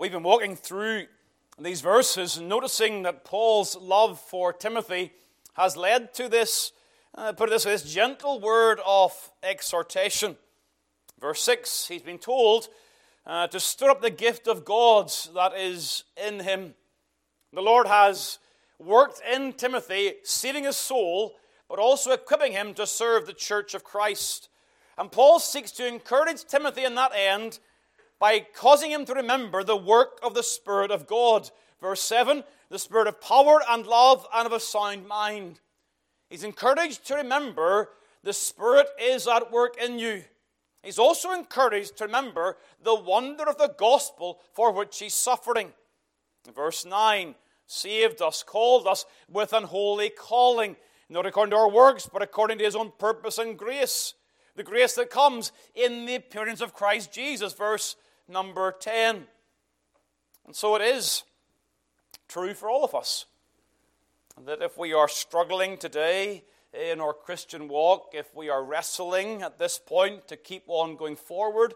We've been walking through these verses, noticing that Paul's love for Timothy has led to this, uh, put it this way, this gentle word of exhortation. Verse 6, he's been told uh, to stir up the gift of God that is in him. The Lord has worked in Timothy, sealing his soul, but also equipping him to serve the church of Christ. And Paul seeks to encourage Timothy in that end by causing him to remember the work of the Spirit of God. Verse 7 the Spirit of power and love and of a sound mind. He's encouraged to remember the Spirit is at work in you. He's also encouraged to remember the wonder of the gospel for which he's suffering. Verse 9 saved us, called us with an holy calling, not according to our works, but according to his own purpose and grace. The grace that comes in the appearance of Christ Jesus. Verse number 10. And so it is true for all of us that if we are struggling today in our Christian walk, if we are wrestling at this point to keep on going forward,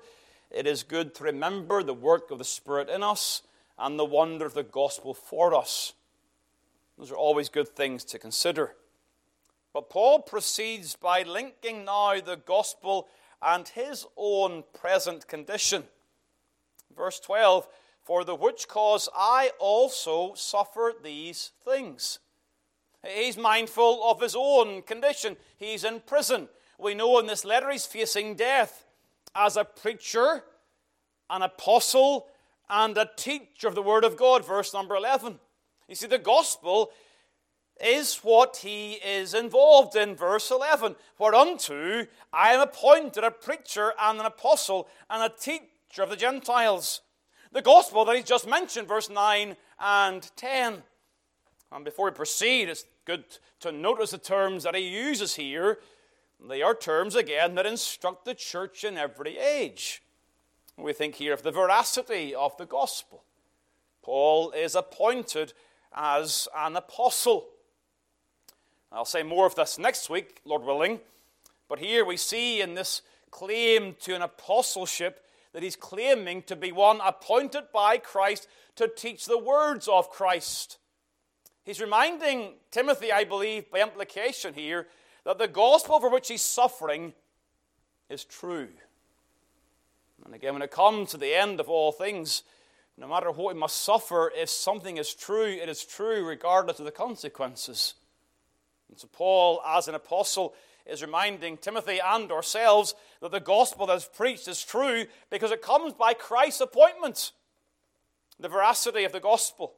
it is good to remember the work of the Spirit in us and the wonder of the gospel for us. Those are always good things to consider. But Paul proceeds by linking now the gospel and his own present condition. Verse 12 For the which cause I also suffer these things. He's mindful of his own condition. He's in prison. We know in this letter he's facing death as a preacher, an apostle, and a teacher of the Word of God. Verse number 11. You see, the gospel is what he is involved in. Verse 11. Whereunto I am appointed a preacher and an apostle and a teacher of the Gentiles. The gospel that he's just mentioned, verse 9 and 10. And before we proceed, it's good to notice the terms that he uses here. They are terms, again, that instruct the church in every age. We think here of the veracity of the gospel. Paul is appointed as an apostle. I'll say more of this next week, Lord willing. But here we see in this claim to an apostleship that he's claiming to be one appointed by Christ to teach the words of Christ. He's reminding Timothy, I believe, by implication here, that the gospel for which he's suffering is true. And again, when it comes to the end of all things, no matter what we must suffer, if something is true, it is true regardless of the consequences. And so, Paul, as an apostle, is reminding Timothy and ourselves that the gospel that is preached is true because it comes by Christ's appointment. The veracity of the gospel.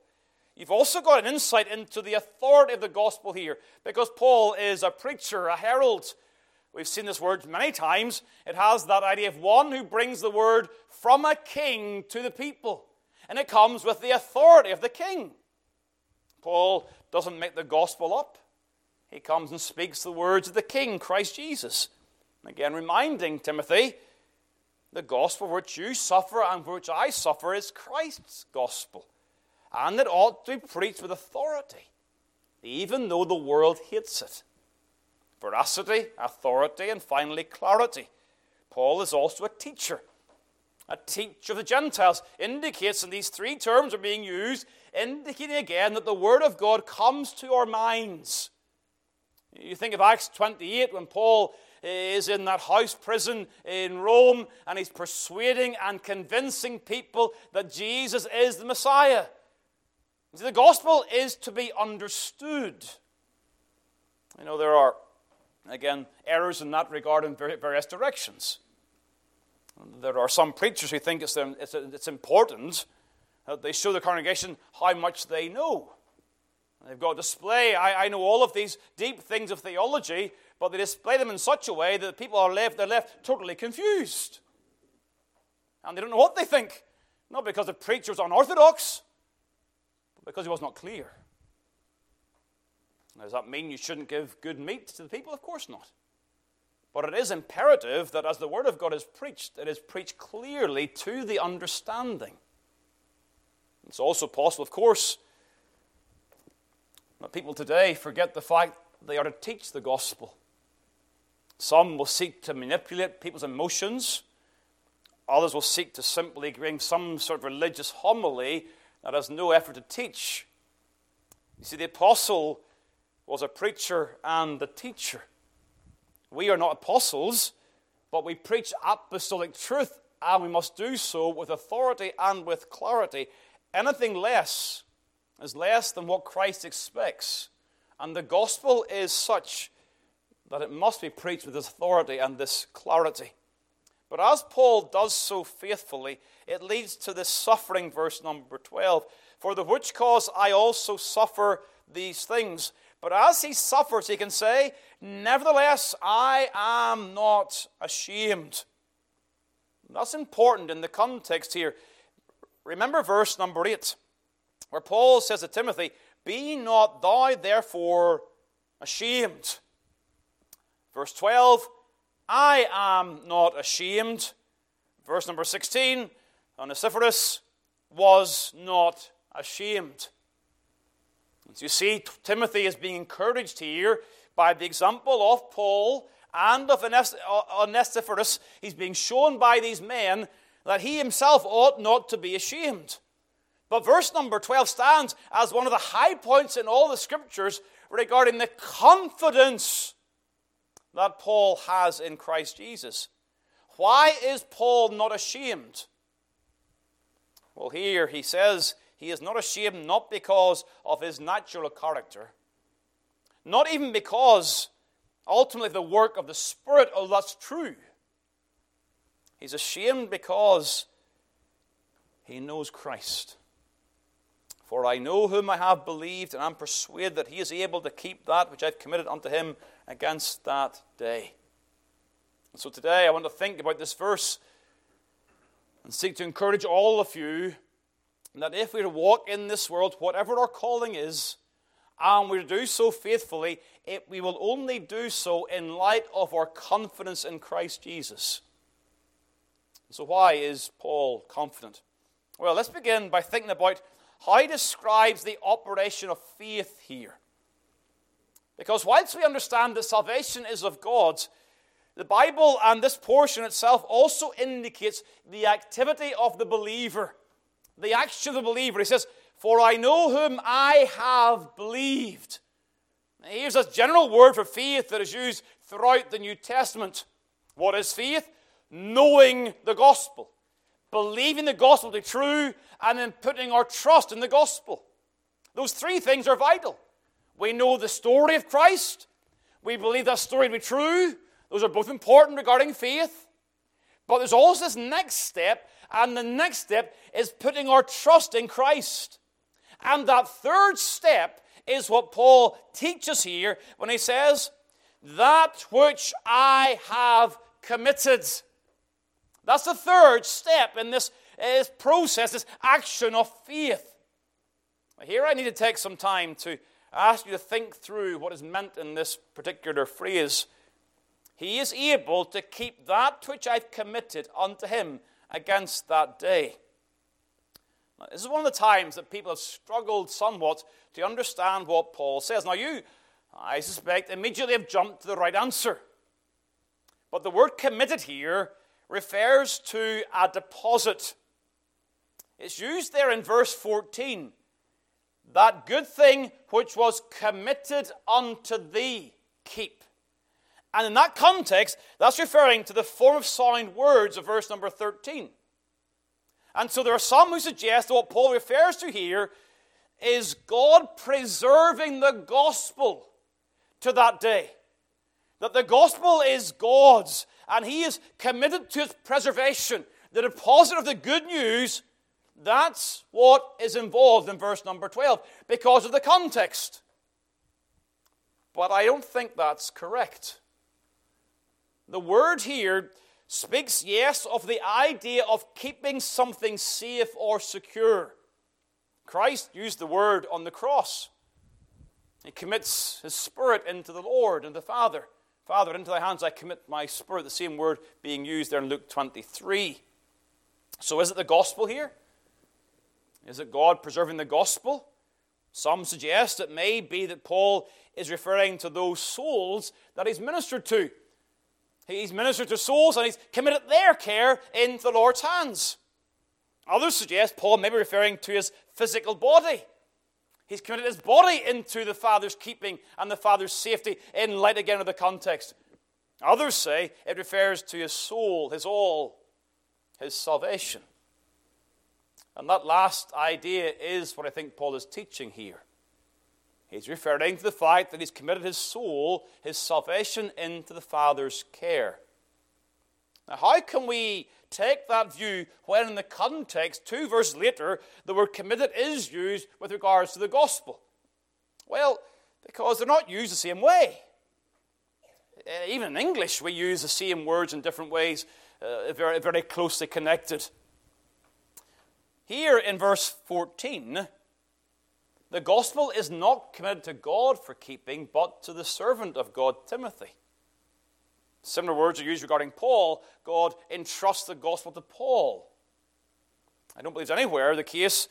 You've also got an insight into the authority of the gospel here because Paul is a preacher, a herald. We've seen this word many times. It has that idea of one who brings the word from a king to the people, and it comes with the authority of the king. Paul doesn't make the gospel up. He comes and speaks the words of the King, Christ Jesus. Again, reminding Timothy, the gospel which you suffer and which I suffer is Christ's gospel. And it ought to be preached with authority, even though the world hates it. Veracity, authority, and finally clarity. Paul is also a teacher. A teacher of the Gentiles indicates, and these three terms are being used, indicating again that the Word of God comes to our minds you think of Acts 28 when Paul eh, is in that house prison in Rome and he's persuading and convincing people that Jesus is the Messiah. The gospel is to be understood. You know, there are, again, errors in that regard in various directions. There are some preachers who think it's, it's important that they show the congregation how much they know. They've got display. I, I know all of these deep things of theology, but they display them in such a way that people are left, they're left totally confused. And they don't know what they think. Not because the preacher was unorthodox, but because he was not clear. Now, does that mean you shouldn't give good meat to the people? Of course not. But it is imperative that as the Word of God is preached, it is preached clearly to the understanding. It's also possible, of course, but people today forget the fact they are to teach the gospel. Some will seek to manipulate people's emotions. Others will seek to simply bring some sort of religious homily that has no effort to teach. You see, the apostle was a preacher and a teacher. We are not apostles, but we preach apostolic truth, and we must do so with authority and with clarity. Anything less is less than what Christ expects. And the gospel is such that it must be preached with this authority and this clarity. But as Paul does so faithfully, it leads to this suffering, verse number 12. For the which cause I also suffer these things. But as he suffers, he can say, Nevertheless, I am not ashamed. That's important in the context here. Remember verse number 8, where Paul says to Timothy, Be not thou therefore ashamed. Verse 12, I am not ashamed. Verse number 16, Onesiphorus was not ashamed. As you see, Timothy is being encouraged here by the example of Paul and of Onesiphorus. He's being shown by these men that he himself ought not to be ashamed. But verse number 12 stands as one of the high points in all the scriptures regarding the confidence that Paul has in Christ Jesus. Why is Paul not ashamed? Well, here he says he is not ashamed not because of his natural character, not even because ultimately the work of the Spirit, oh, that's true. He's ashamed because he knows Christ. For I know whom I have believed, and am persuaded that he is able to keep that which I've committed unto him against that day. And so today I want to think about this verse and seek to encourage all of you that if we are walk in this world, whatever our calling is, and we do so faithfully, it, we will only do so in light of our confidence in Christ Jesus. So, why is Paul confident? Well, let's begin by thinking about how he describes the operation of faith here. Because whilst we understand that salvation is of God, the Bible and this portion itself also indicates the activity of the believer, the action of the believer. He says, For I know whom I have believed. Now, here's a general word for faith that is used throughout the New Testament. What is faith? Knowing the gospel believing the gospel to be true, and then putting our trust in the gospel. Those three things are vital. We know the story of Christ, we believe that story to be true. Those are both important regarding faith. But there's also this next step, and the next step is putting our trust in Christ. And that third step is what Paul teaches here when he says, That which I have committed. That's the third step in this, eh, this process, this action of faith. Here I need to take some time to ask you to think through what is meant in this particular phrase. He is able to keep that which I've committed unto him against that day. Now, this is one of the times that people have struggled somewhat to understand what Paul says. Now, you, I suspect, immediately have jumped to the right answer. But the word committed here refers to a deposit. It's used there in verse 14. That good thing which was committed unto thee, keep. And in that context, that's referring to the form of sound words of verse number 13. And so there are some who suggest that what Paul refers to here is God preserving the gospel to that day. That the gospel is God's and he is committed to its preservation. The deposit of the good news, that's what is involved in verse number 12 because of the context. But I don't think that's correct. The word here speaks, yes, of the idea of keeping something safe or secure. Christ used the word on the cross. He commits his spirit into the Lord and the Father. Father, into thy hands I commit my spirit, the same word being used there in Luke 23. So is it the gospel here? Is it God preserving the gospel? Some suggest it may be that Paul is referring to those souls that he's ministered to. He's ministered to souls and he's committed their care into the Lord's hands. Others suggest Paul may be referring to his physical body. He's committed his body into the Father's keeping and the Father's safety in light again of the context. Others say it refers to his soul, his all, his salvation. And that last idea is what I think Paul is teaching here. He's referring to the fact that he's committed his soul, his salvation, into the Father's care. Now, how can we take that view when, in the context, two verses later, the word committed is used with regards to the gospel? Well, because they're not used the same way. Uh, even in English, we use the same words in different ways, uh, very, very closely connected. Here in verse 14, the gospel is not committed to God for keeping, but to the servant of God, Timothy. Similar words are used regarding Paul. God entrusts the gospel to Paul. I don't believe it's anywhere the case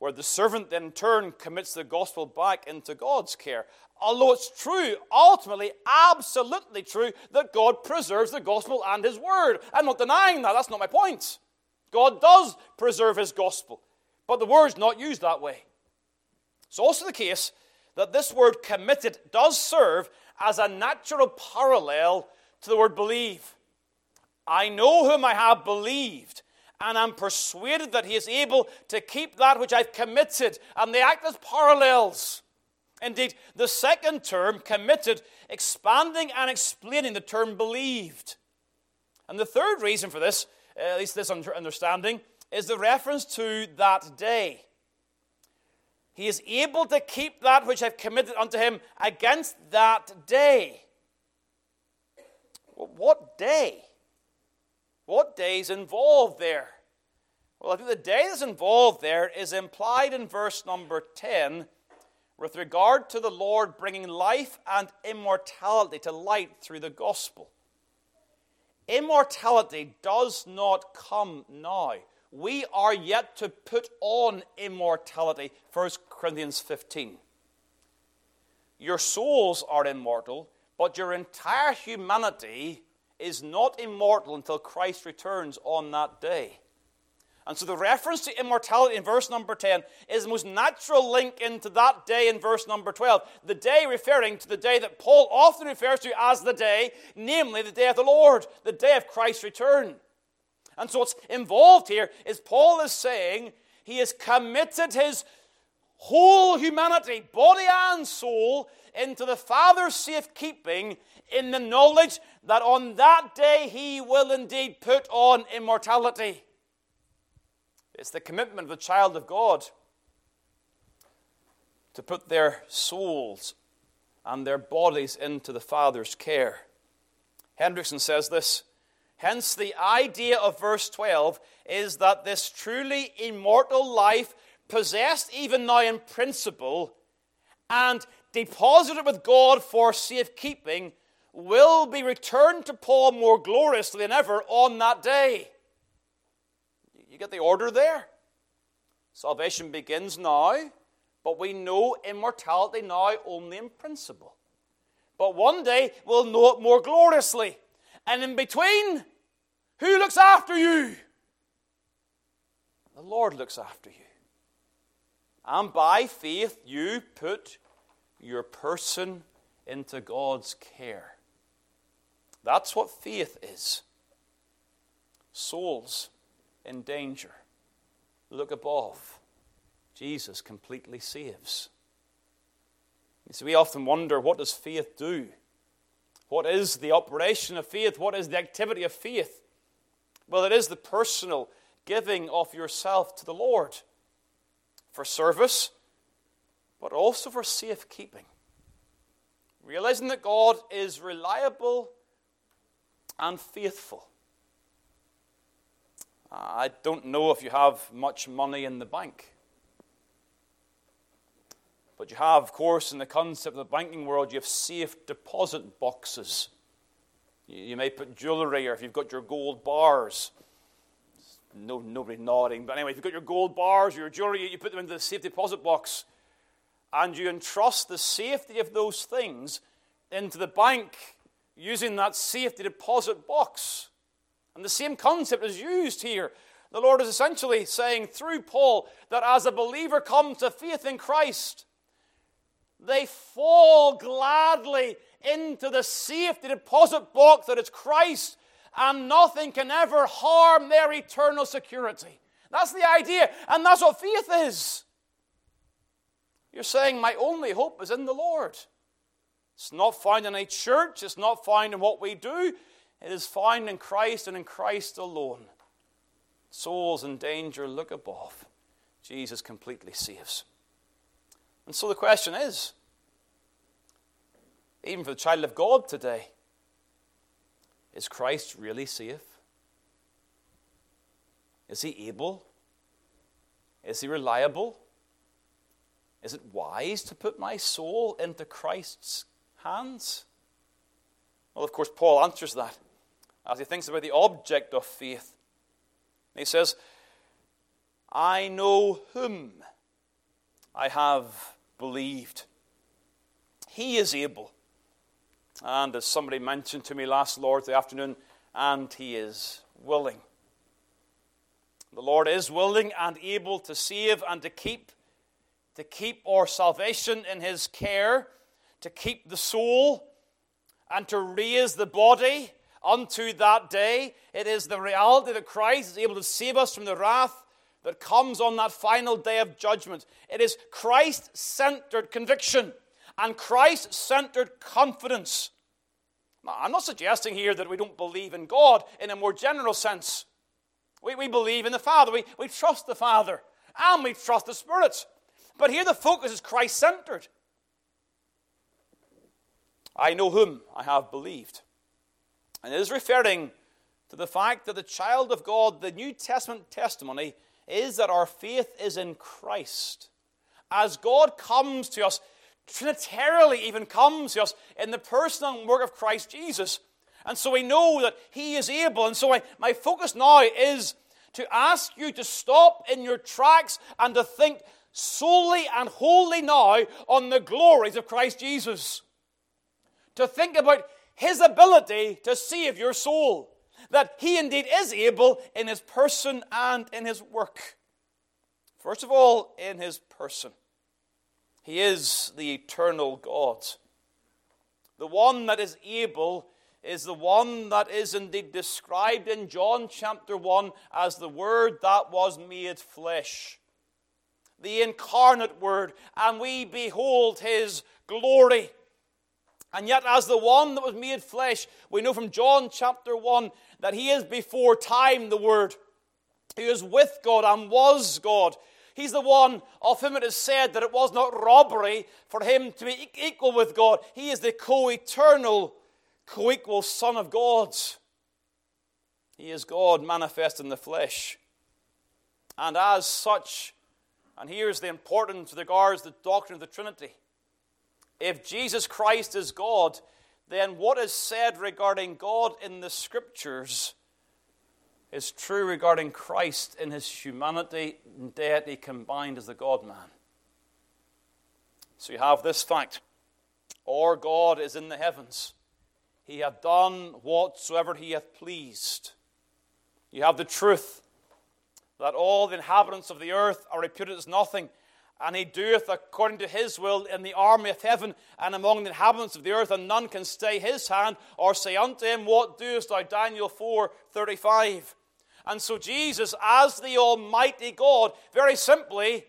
where the servant then in turn commits the gospel back into God's care. Although it's true, ultimately, absolutely true, that God preserves the gospel and his word. I'm not denying that. That's not my point. God does preserve his gospel, but the word's not used that way. It's also the case that this word committed does serve as a natural parallel to the word believe. I know whom I have believed, and am persuaded that he is able to keep that which I've committed. And they act as parallels. Indeed, the second term, committed, expanding and explaining the term believed. And the third reason for this, uh, at least this understanding, is the reference to that day. He is able to keep that which I've committed unto him against that day. What day? What day is involved there? Well, I think the day that's involved there is implied in verse number 10 with regard to the Lord bringing life and immortality to light through the gospel. Immortality does not come now. We are yet to put on immortality. 1 Corinthians 15. Your souls are immortal, but your entire humanity is not immortal until Christ returns on that day. And so the reference to immortality in verse number 10 is the most natural link into that day in verse number 12. The day referring to the day that Paul often refers to as the day, namely the day of the Lord, the day of Christ's return. And so what's involved here is Paul is saying he has committed his whole humanity, body and soul, into the Father's safekeeping in the knowledge that on that day he will indeed put on immortality. It's the commitment of the child of God to put their souls and their bodies into the Father's care. Hendriksen says this Hence, the idea of verse 12 is that this truly immortal life, possessed even now in principle, and deposited with God for safekeeping, will be returned to Paul more gloriously than ever on that day. You get the order there. Salvation begins now, but we know immortality now only in principle. But one day we'll know it more gloriously. And in between, who looks after you? The Lord looks after you. And by faith, you put your person into God's care. That's what faith is. Souls in danger. Look above. Jesus completely saves. You see, we often wonder what does faith do? What is the operation of faith? What is the activity of faith? Well, it is the personal giving of yourself to the Lord for service, but also for safekeeping. Realizing that God is reliable and faithful. I don't know if you have much money in the bank. But you have, of course, in the concept of the banking world, you have safe deposit boxes. You may put jewelry, or if you've got your gold bars. No, nobody nodding. But anyway, if you've got your gold bars, your jewelry, you put them into the safe deposit box. And you entrust the safety of those things into the bank using that safety deposit box. And the same concept is used here. The Lord is essentially saying through Paul that as a believer comes to faith in Christ, they fall gladly into the safety deposit box that is Christ, and nothing can ever harm their eternal security. That's the idea, and that's what faith is. You're saying, My only hope is in the Lord. It's not found in a church, it's not found in what we do, it is found in Christ and in Christ alone. Souls in danger, look above. Jesus completely saves. And so the question is even for the child of God today, is Christ really safe? Is he able? Is he reliable? Is it wise to put my soul into Christ's hands? Well, of course, Paul answers that as he thinks about the object of faith. He says, I know whom I have believed. He is able. And as somebody mentioned to me last Lord's afternoon, and he is willing. The Lord is willing and able to save and to keep, to keep our salvation in his care, to keep the soul, and to raise the body unto that day. It is the reality that Christ is able to save us from the wrath that comes on that final day of judgment. It is Christ centered conviction and Christ centered confidence. Now, I'm not suggesting here that we don't believe in God in a more general sense. We, we believe in the Father, we, we trust the Father, and we trust the Spirit. But here the focus is Christ centered. I know whom I have believed. And it is referring to the fact that the child of God, the New Testament testimony, is that our faith is in Christ. As God comes to us, trinitarily even comes to us in the person and work of Christ Jesus. And so we know that He is able. And so I, my focus now is to ask you to stop in your tracks and to think solely and wholly now on the glories of Christ Jesus. To think about His ability to save your soul. That He indeed is able in His person and in His work. First of all, in His person. He is the eternal God. The one that is able is the one that is indeed described in John chapter 1 as the Word that was made flesh. The incarnate Word, and we behold His glory. And yet, as the one that was made flesh, we know from John chapter 1 that He is before time the Word. He is with God and was God. He's the one of whom it is said that it was not robbery for him to be equal with God. He is the co eternal, co equal Son of God. He is God manifest in the flesh. And as such, and here's the importance regards the doctrine of the Trinity. If Jesus Christ is God, then what is said regarding God in the Scriptures is true regarding Christ in his humanity and deity combined as the God man. So you have this fact Our God is in the heavens, he hath done whatsoever he hath pleased. You have the truth that all the inhabitants of the earth are reputed as nothing, and he doeth according to his will in the army of heaven and among the inhabitants of the earth, and none can stay his hand or say unto him, What doest thou? Daniel 4 35. And so, Jesus, as the Almighty God, very simply,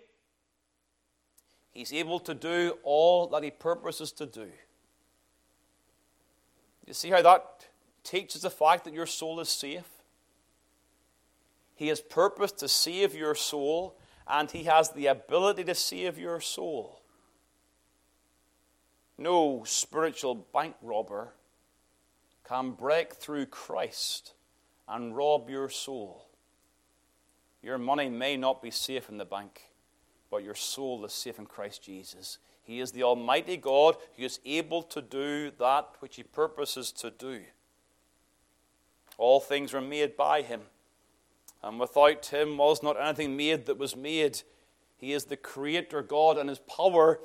He's able to do all that He purposes to do. You see how that teaches the fact that your soul is safe? He has purpose to save your soul, and He has the ability to save your soul. No spiritual bank robber can break through Christ and rob your soul. Your money may not be safe in the bank, but your soul is safe in Christ Jesus. He is the Almighty God who is able to do that which He purposes to do. All things were made by Him, and without Him was not anything made that was made. He is the Creator God, and His power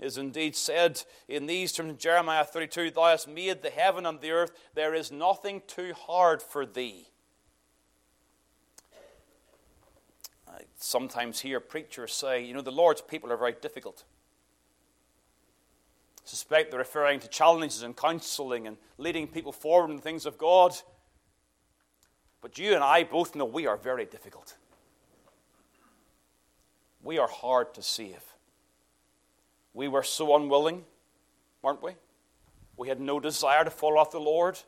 is indeed said in these terms in Jeremiah 32 Thou hast made the heaven and the earth, there is nothing too hard for thee. I sometimes hear preachers say, You know, the Lord's people are very difficult. I suspect they're referring to challenges and counseling and leading people forward in the things of God. But you and I both know we are very difficult. We are hard to save. We were so unwilling, weren't we? We had no desire to follow after the Lord.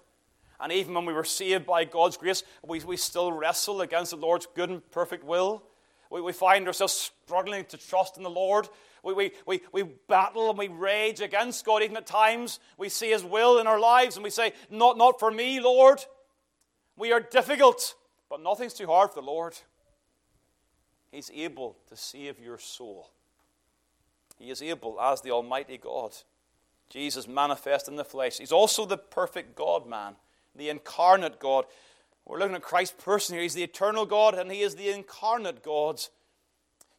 And even when we were saved by God's grace, we, we still wrestle against the Lord's good and perfect will. We, we find ourselves struggling to trust in the Lord. We, we, we, we battle and we rage against God even at times. We see His will in our lives and we say, Not, not for me, Lord. We are difficult, but nothing's too hard for the Lord. He's able to save your soul. He is able as the Almighty God. Jesus manifest in the flesh. He's also the perfect God man, the incarnate God. We're looking at Christ's person here. He's the eternal God and he is the incarnate God.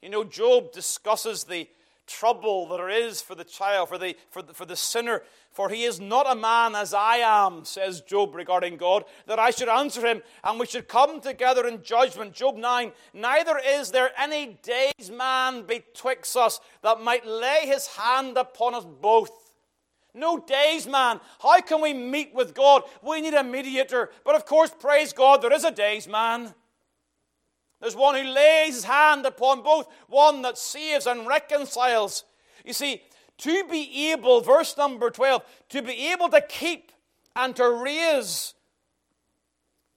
You know, Job discusses the trouble that there is for the child, for the, for the, for the sinner. For he is not a man as I am, says Job regarding God, that I should answer him, and we should come together in judgment. Job 9 Neither is there any days man betwixt us that might lay his hand upon us both. No days man. How can we meet with God? We need a mediator. But of course, praise God, there is a days man. There's one who lays his hand upon both, one that saves and reconciles. You see, to be able, verse number 12, to be able to keep and to raise,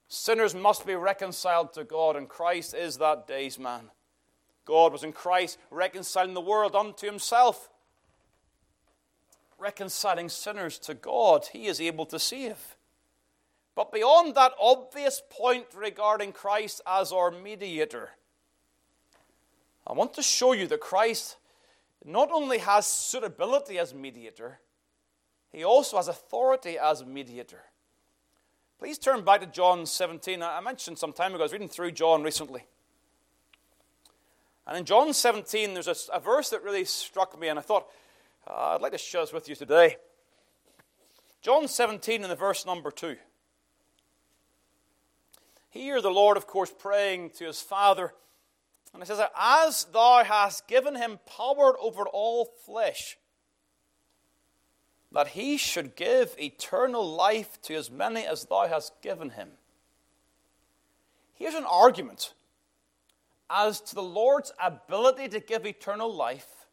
sinners must be reconciled to God, and Christ is that day's man. God was in Christ reconciling the world unto himself, reconciling sinners to God. He is able to save. But beyond that obvious point regarding Christ as our mediator, I want to show you that Christ not only has suitability as mediator, he also has authority as mediator. Please turn back to John 17. I mentioned some time ago, I was reading through John recently. And in John 17, there's a, a verse that really struck me, and I thought, uh, I'd like to share this with you today. John 17 in the verse number 2. Here, the Lord, of course, praying to his Father. And he says, As thou hast given him power over all flesh, that he should give eternal life to as many as thou hast given him. Here's an argument as to the Lord's ability to give eternal life.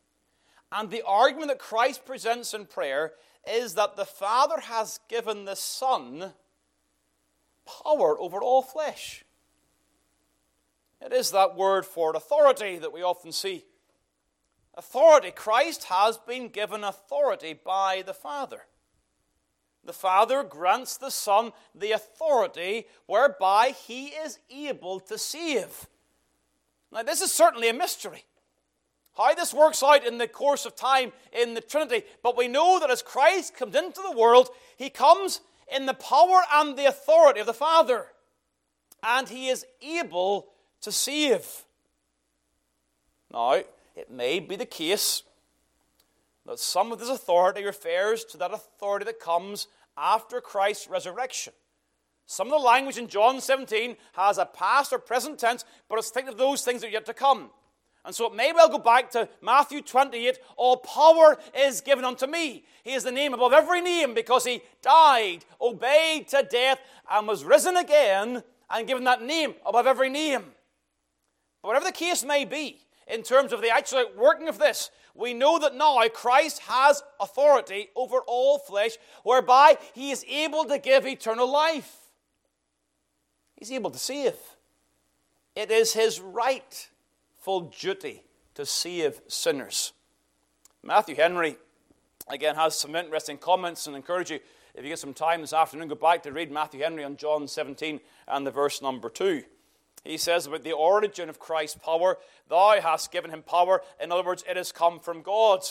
And the argument that Christ presents in prayer is that the Father has given the Son power over all flesh. It is that word for authority that we often see. Authority. Christ has been given authority by the Father. The Father grants the Son the authority whereby he is able to save. Now, this is certainly a mystery. How this works out in the course of time in the Trinity, but we know that as Christ comes into the world, he comes in the power and the authority of the Father. And he is able to save. Now, it may be the case that some of this authority refers to that authority that comes after Christ's resurrection. Some of the language in John 17 has a past or present tense, but it's thinking of those things that are yet to come. And so it may well go back to Matthew 28 All power is given unto me. He is the name above every name because he died, obeyed to death, and was risen again and given that name above every name. But whatever the case may be, in terms of the actual working of this, we know that now Christ has authority over all flesh, whereby he is able to give eternal life. He's able to save. It is his right full duty to save sinners. Matthew Henry, again, has some interesting comments and encourage you, if you get some time this afternoon, go back to read Matthew Henry on John 17 and the verse number 2. He says about the origin of Christ's power, Thou hast given him power. In other words, it has come from God.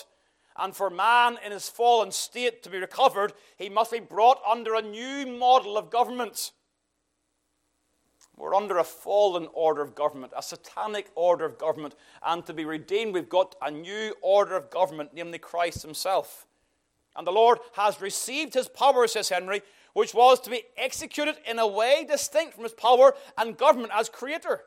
And for man in his fallen state to be recovered, he must be brought under a new model of government. We're under a fallen order of government, a satanic order of government. And to be redeemed, we've got a new order of government, namely Christ Himself. And the Lord has received His power, says Henry, which was to be executed in a way distinct from His power and government as Creator.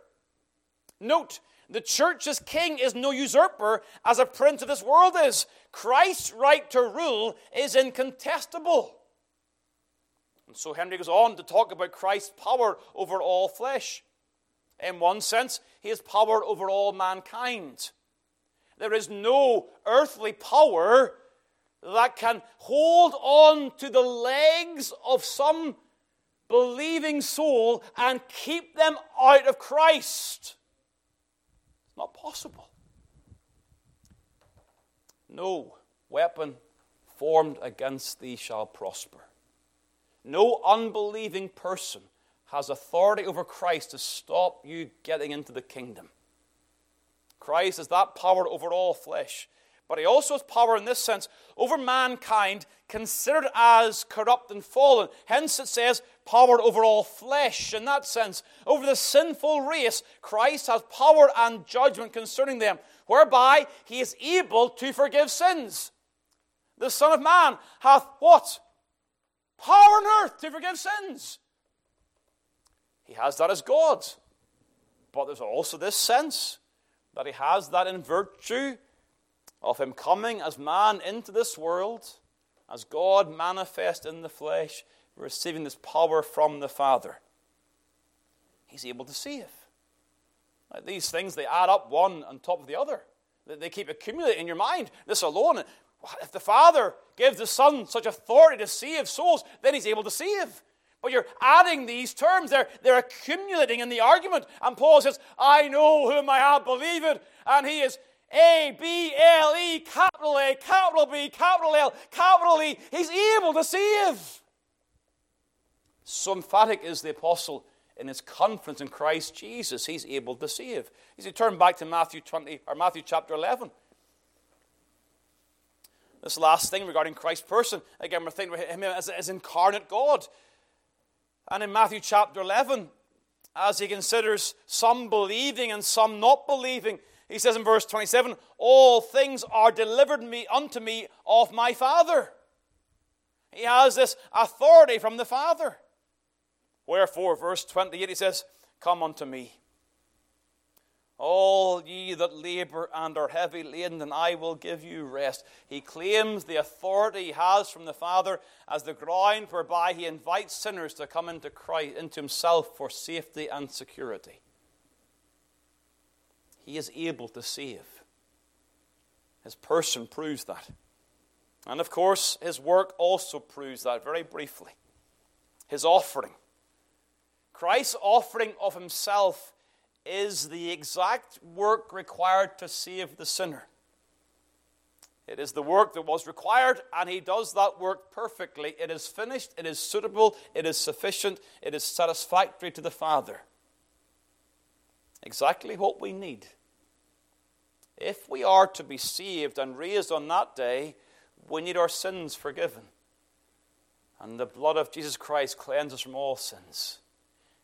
Note, the church's king is no usurper as a prince of this world is. Christ's right to rule is incontestable. And so Henry goes on to talk about Christ's power over all flesh. In one sense, he has power over all mankind. There is no earthly power that can hold on to the legs of some believing soul and keep them out of Christ. It's not possible. No weapon formed against thee shall prosper. No unbelieving person has authority over Christ to stop you getting into the kingdom. Christ has that power over all flesh. But he also has power in this sense over mankind considered as corrupt and fallen. Hence it says power over all flesh in that sense. Over the sinful race, Christ has power and judgment concerning them, whereby he is able to forgive sins. The Son of Man hath what? Power on earth to forgive sins. He has that as God. But there's also this sense that he has that in virtue of him coming as man into this world, as God manifest in the flesh, receiving this power from the Father. He's able to save. These things, they add up one on top of the other. They keep accumulating in your mind. This alone, if the Father gives the Son such authority to save souls, then He's able to save. But you're adding these terms, they're, they're accumulating in the argument. And Paul says, I know whom I have believed, and He is a, B, L, E, capital A, capital B, capital L, capital E. He's able to save. So emphatic is the apostle in his confidence in Christ Jesus, he's able to save. As you turn back to Matthew 20 or Matthew chapter 11. This last thing regarding Christ's person, again, we're thinking about him as, as incarnate God. And in Matthew chapter 11, as he considers some believing and some not believing, he says in verse 27 All things are delivered me unto me of my Father. He has this authority from the Father. Wherefore, verse 28, he says, Come unto me. All ye that labor and are heavy laden, and I will give you rest. He claims the authority he has from the Father as the ground whereby he invites sinners to come into Christ, into himself for safety and security. He is able to save. His person proves that. And of course, his work also proves that very briefly. His offering. Christ's offering of himself is the exact work required to save the sinner. It is the work that was required, and he does that work perfectly. It is finished, it is suitable, it is sufficient, it is satisfactory to the Father. Exactly what we need if we are to be saved and raised on that day, we need our sins forgiven. And the blood of Jesus Christ cleanses from all sins.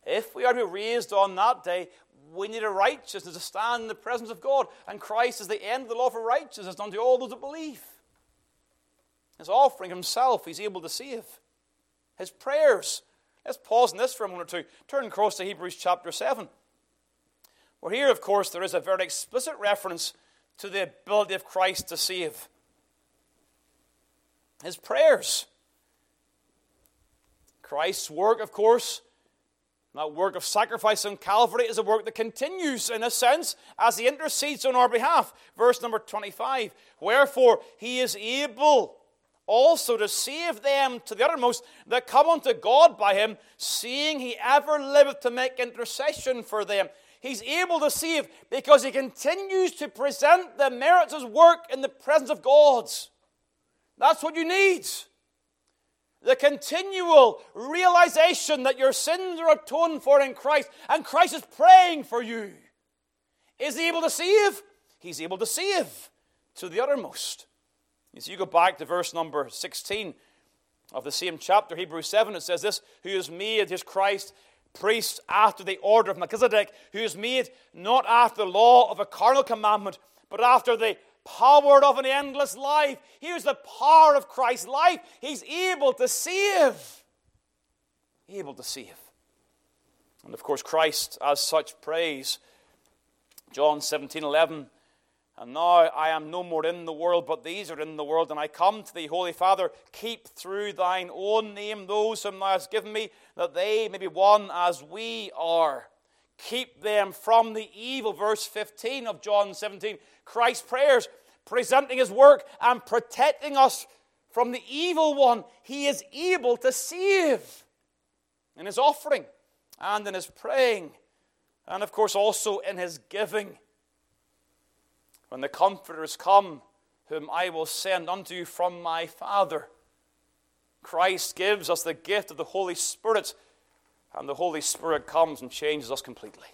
If we are to be raised on that day, we need a righteousness to stand in the presence of God. And Christ is the end of the law for righteousness unto all those that believe. His offering himself, he's able to save. His prayers. Let's pause on this for a moment or two. Turn across to Hebrews chapter 7. Well, here, of course, there is a very explicit reference to the ability of Christ to save. His prayers. Christ's work, of course, that work of sacrifice on Calvary is a work that continues, in a sense, as he intercedes on our behalf. Verse number 25 Wherefore he is able also to save them to the uttermost that come unto God by him, seeing he ever liveth to make intercession for them. He's able to save because he continues to present the merits of his work in the presence of God. That's what you need. The continual realization that your sins are atoned for in Christ and Christ is praying for you. Is he able to save? He's able to save to the uttermost. As you go back to verse number 16 of the same chapter, Hebrews 7, it says this Who has made his Christ priest after the order of Melchizedek, who is made not after the law of a carnal commandment, but after the power of an endless life. Here's the power of Christ's life. He's able to save. Able to save. And of course, Christ, as such, prays. John 17 11. And now I am no more in the world, but these are in the world. And I come to thee, Holy Father, keep through thine own name those whom thou hast given me, that they may be one as we are. Keep them from the evil. Verse 15 of John 17. Christ's prayers, presenting his work and protecting us from the evil one. He is able to save in his offering and in his praying, and of course also in his giving. When the Comforters come, whom I will send unto you from my Father, Christ gives us the gift of the Holy Spirit, and the Holy Spirit comes and changes us completely.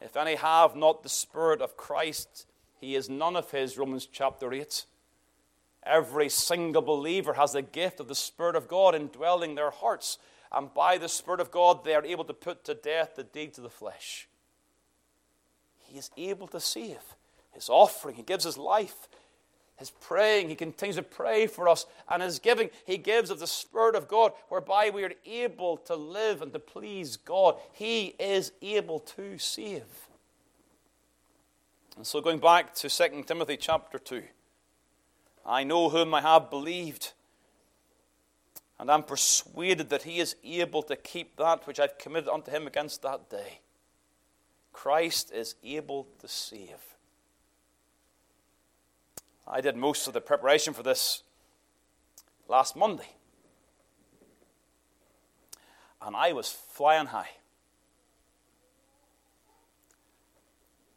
If any have not the Spirit of Christ, he is none of his, Romans chapter 8. Every single believer has the gift of the Spirit of God indwelling their hearts, and by the Spirit of God, they are able to put to death the deeds of the flesh. He is able to save. His offering, He gives His life. His praying, He continues to pray for us. And His giving, He gives of the Spirit of God, whereby we are able to live and to please God. He is able to save. And so, going back to 2 Timothy chapter 2, I know whom I have believed, and I am persuaded that he is able to keep that which I've committed unto him against that day. Christ is able to save. I did most of the preparation for this last Monday. And I was flying high.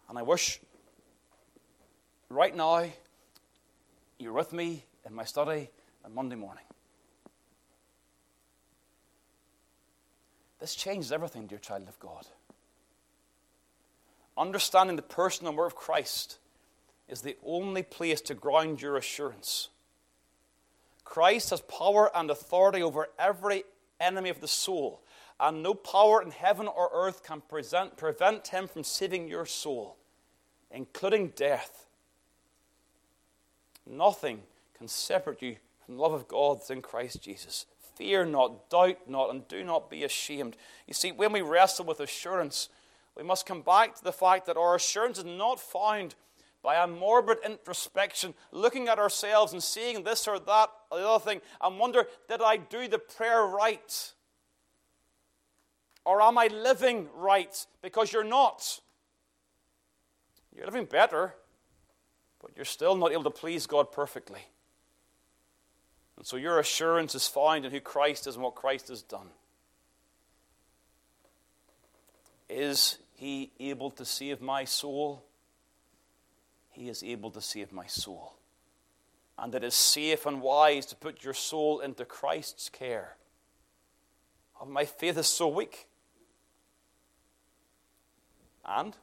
And I wish right now you're with me in my study on Monday morning. This changes everything, dear child of God. Understanding the person and work of Christ is the only place to ground your assurance. Christ has power and authority over every enemy of the soul, and no power in heaven or earth can present, prevent him from saving your soul, including death. Nothing can separate you from the love of God in Christ Jesus. Fear not, doubt not, and do not be ashamed. You see, when we wrestle with assurance, we must come back to the fact that our assurance is not found by a morbid introspection, looking at ourselves and seeing this or that or the other thing, and wonder, did I do the prayer right? Or am I living right? Because you're not. You're living better, but you're still not able to please God perfectly. And so your assurance is found in who Christ is and what Christ has done. Is he able to save my soul? He is able to save my soul. And it is safe and wise to put your soul into Christ's care. Oh, my faith is so weak. And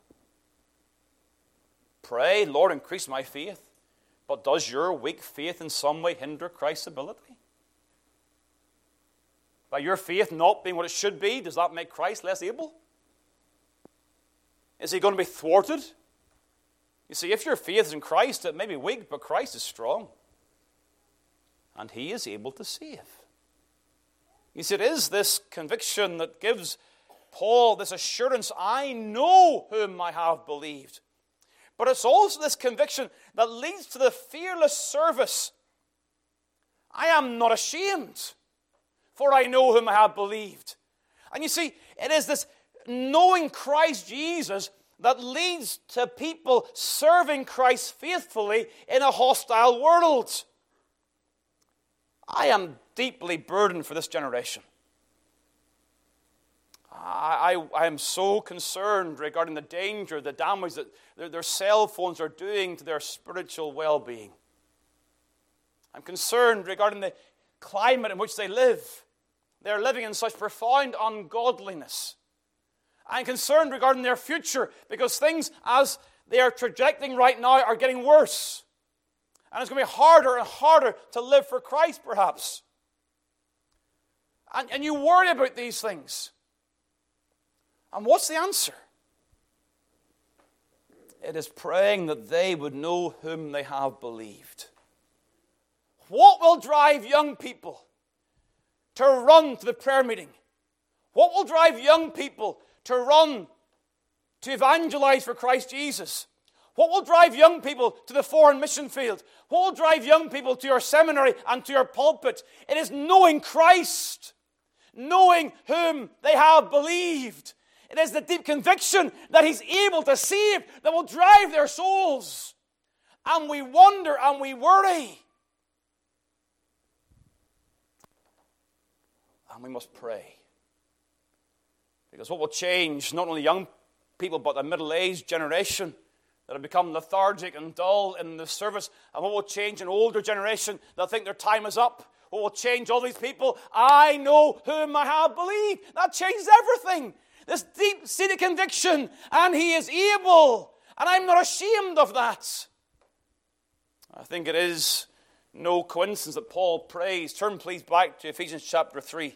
pray, Lord, increase my faith. But does your weak faith in some way hinder Christ's ability? By your faith not being what it should be, does that make Christ less able? Is he going to be thwarted? You see, if your faith is in Christ, it may be weak, but Christ is strong. And he is able to save. You see, it is this conviction that gives Paul this assurance I know whom I have believed. But it's also this conviction that leads to the fearless service. I am not ashamed, for I know whom I have believed. And you see, it is this knowing Christ Jesus that leads to people serving Christ faithfully in a hostile world. I am deeply burdened for this generation. I, I, I am so concerned regarding the danger, the damage that their, their cell phones are doing to their spiritual well being. I'm concerned regarding the climate in which they live. They're living in such profound ungodliness. I'm concerned regarding their future because things as they are trajecting right now are getting worse. And it's going to be harder and harder to live for Christ, perhaps. and, and you worry about these things. And what's the answer? It is praying that they would know whom they have believed. What will drive young people to run to the prayer meeting? What will drive young people to run to evangelize for Christ Jesus? What will drive young people to the foreign mission field? What will drive young people to your seminary and to your pulpit? It is knowing Christ, knowing whom they have believed. It is the deep conviction that He's able to save that will drive their souls. And we wonder and we worry. And we must pray. Because what will change, not only young people, but the middle aged generation that have become lethargic and dull in the service, and what will change an older generation that think their time is up. What will change all these people? I know whom I have believed. That changes everything. This deep seated conviction, and He is able, and I'm not ashamed of that. I think it is no coincidence that Paul prays. Turn, please, back to Ephesians chapter 3.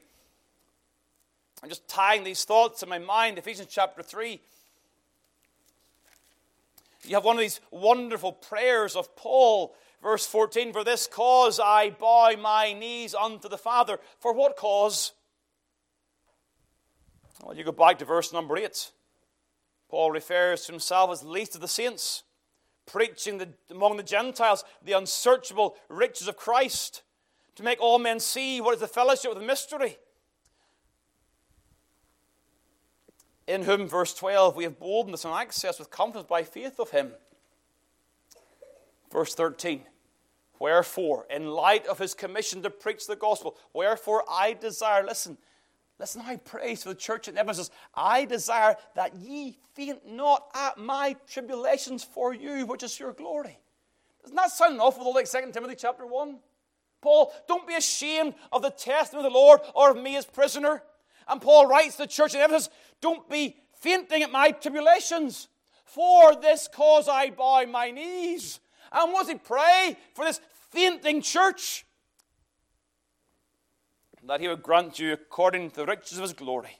I'm just tying these thoughts in my mind. Ephesians chapter 3. You have one of these wonderful prayers of Paul, verse 14 For this cause I bow my knees unto the Father. For what cause? Well, you go back to verse number 8. Paul refers to himself as least of the saints, preaching the, among the Gentiles the unsearchable riches of Christ, to make all men see what is the fellowship of the mystery in whom, verse 12, we have boldness and access with confidence by faith of him. Verse 13, wherefore, in light of his commission to preach the gospel, wherefore I desire, listen, listen how he prays for the church in Ephesus, I desire that ye faint not at my tribulations for you, which is your glory. Doesn't that sound awful like 2 Timothy chapter 1? Paul, don't be ashamed of the testimony of the Lord or of me as prisoner. And Paul writes to the church in Ephesus, Don't be fainting at my tribulations. For this cause I bow my knees. And was he pray for this fainting church? That he would grant you according to the riches of his glory,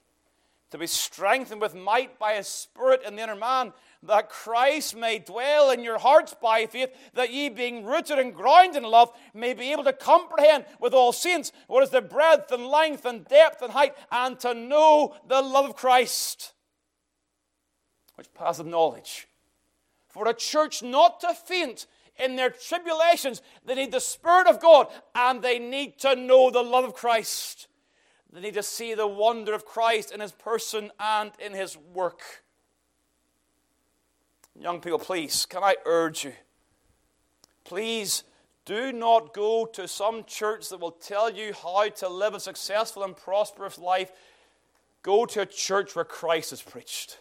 to be strengthened with might by his Spirit in the inner man, that Christ may dwell in your hearts by faith, that ye, being rooted and grounded in love, may be able to comprehend with all saints what is the breadth and length and depth and height, and to know the love of Christ, which passeth knowledge. For a church not to faint in their tribulations, they need the Spirit of God, and they need to know the love of Christ. They need to see the wonder of Christ in his person and in his work. Young people, please, can I urge you? Please do not go to some church that will tell you how to live a successful and prosperous life. Go to a church where Christ is preached.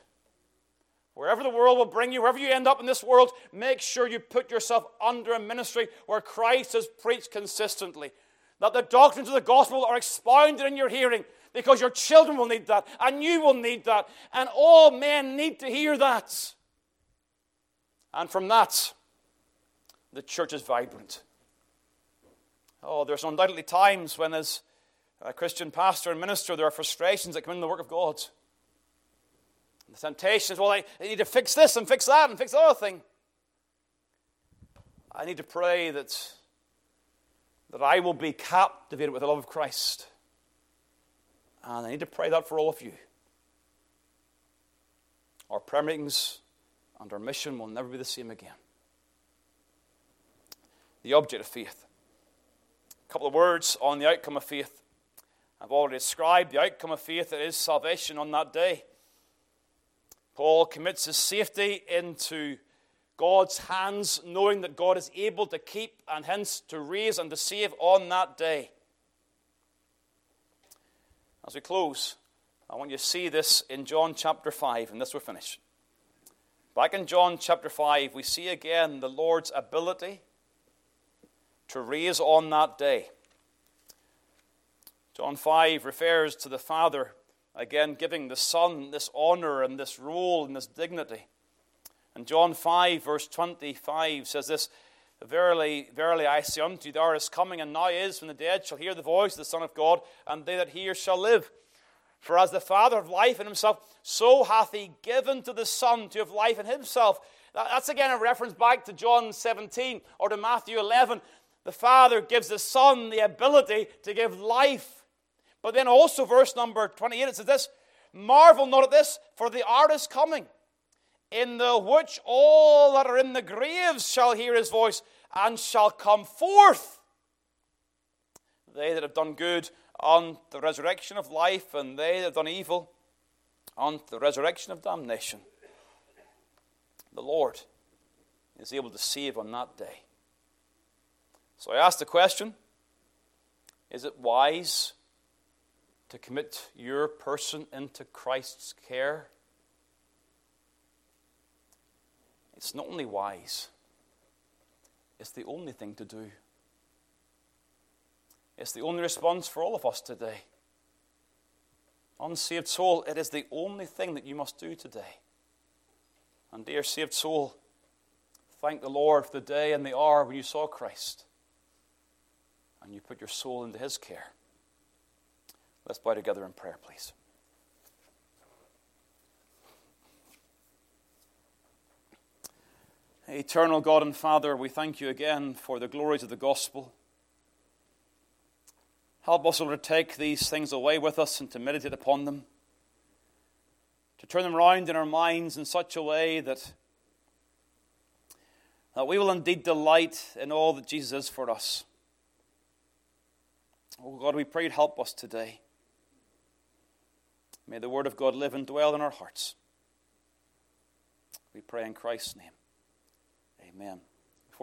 Wherever the world will bring you, wherever you end up in this world, make sure you put yourself under a ministry where Christ is preached consistently. That the doctrines of the gospel are expounded in your hearing because your children will need that, and you will need that, and all men need to hear that. And from that, the church is vibrant. Oh, there's undoubtedly times when, as a Christian pastor and minister, there are frustrations that come in the work of God. And the temptation is, well, I, I need to fix this and fix that and fix the other thing. I need to pray that, that I will be captivated with the love of Christ. And I need to pray that for all of you. Our prayer meetings and our mission will never be the same again. The object of faith. A couple of words on the outcome of faith. I've already described the outcome of faith. It is salvation on that day. Paul commits his safety into God's hands, knowing that God is able to keep and hence to raise and to save on that day. As we close, I want you to see this in John chapter 5, and this we're finished. Back in John chapter 5, we see again the Lord's ability to raise on that day. John 5 refers to the Father, again giving the Son this honor and this role and this dignity. And John 5, verse 25 says this Verily, verily, I say unto you, the hour is coming, and now is, when the dead shall hear the voice of the Son of God, and they that hear shall live. For as the Father of life in himself, so hath he given to the Son to have life in himself. That's again a reference back to John 17 or to Matthew 11. The Father gives the Son the ability to give life. But then also, verse number 28, it says this Marvel not at this, for the hour is coming in the which all that are in the graves shall hear his voice and shall come forth. They that have done good on the resurrection of life, and they that have done evil on the resurrection of damnation. The Lord is able to save on that day. So I ask the question is it wise to commit your person into Christ's care? It's not only wise, it's the only thing to do. It's the only response for all of us today. Unsaved soul, it is the only thing that you must do today. And, dear saved soul, thank the Lord for the day and the hour when you saw Christ and you put your soul into His care. Let's bow together in prayer, please. Eternal God and Father, we thank you again for the glories of the gospel. Help us, Lord, to take these things away with us and to meditate upon them, to turn them round in our minds in such a way that, that we will indeed delight in all that Jesus is for us. Oh God, we pray help us today. May the Word of God live and dwell in our hearts. We pray in Christ's name. Amen.